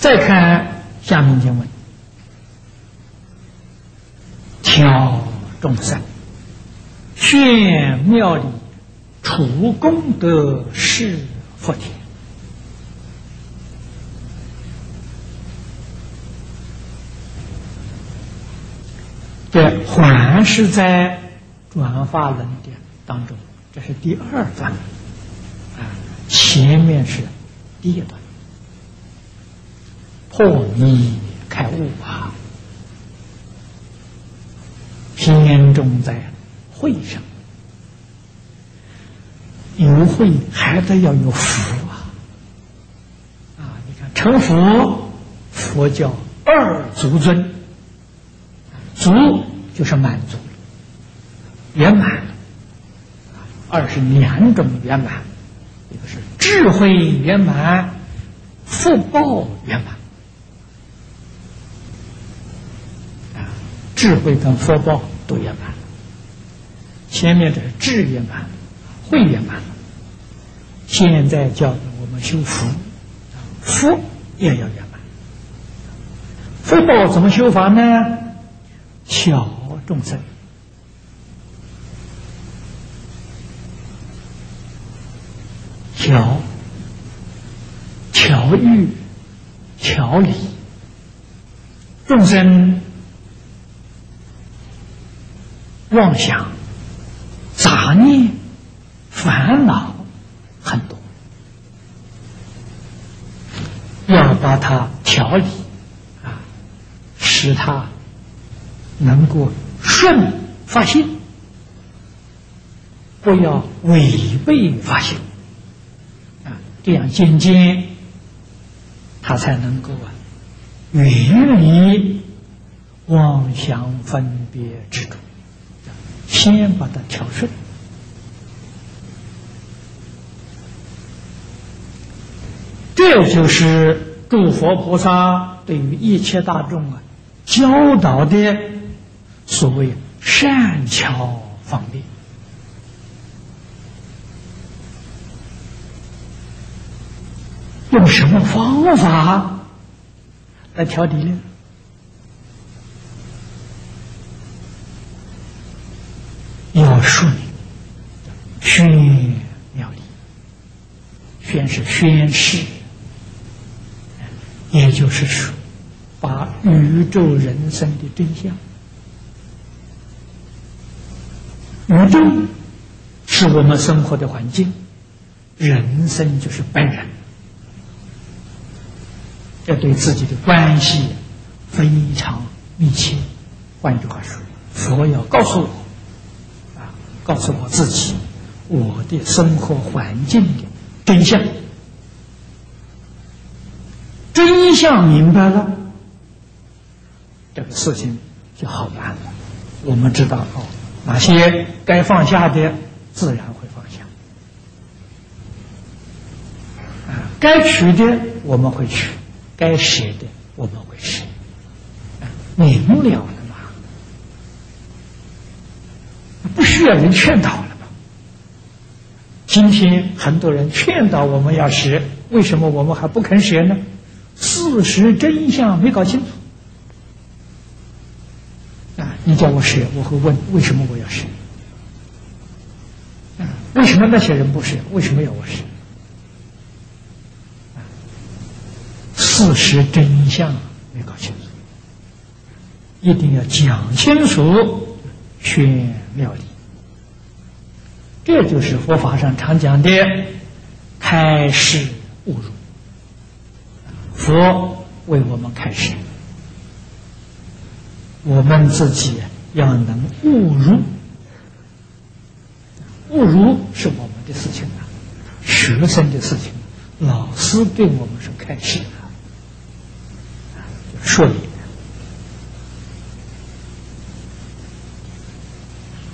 再看下面经文，调众生，炫妙理，除功德，是福田。这还是在转化论点当中，这是第二段啊，前面是第一段。破迷开悟啊！天中在会上，有会还得要有福啊！啊，你看成佛，佛教二足尊，足就是满足圆满二是两种圆满，一个是智慧圆满，福报圆满。智慧跟福报都圆满，前面这是智圆满，慧圆满。现在叫我们修福，福也要圆满。福报怎么修法呢？巧众生，巧巧遇调理众生。妄想、杂念、烦恼很多，要把它调理啊，使它能够顺发心，不要违背发心。啊，这样渐渐他才能够啊远离妄想分别之中。先把它调顺，这就是诸佛菩萨对于一切大众啊教导的所谓善巧方便。用什么方法来调理呢？要顺宣妙理，宣是宣誓，也就是说，把宇宙人生的真相，宇宙是我们生活的环境，人生就是本人，这对自己的关系非常密切。换句话说，佛要告诉我。啊告诉我自己，我的生活环境的真相，真相明白了，这个事情就好办了。我们知道哦，哪些该放下的，自然会放下；啊，该取的我们会取，该舍的我们会舍，明了。不需要人劝导了？今天很多人劝导我们要学，为什么我们还不肯学呢？事实真相没搞清楚啊！你叫我学，我会问为什么我要学？啊，为什么那些人不学？为什么要我学？事实真相没搞清楚，一定要讲清楚。宣妙理，这就是佛法上常讲的开示悟入。佛为我们开示，我们自己要能悟入。悟入是我们的事情啊，学生的事情，老师对我们是开示的，说理。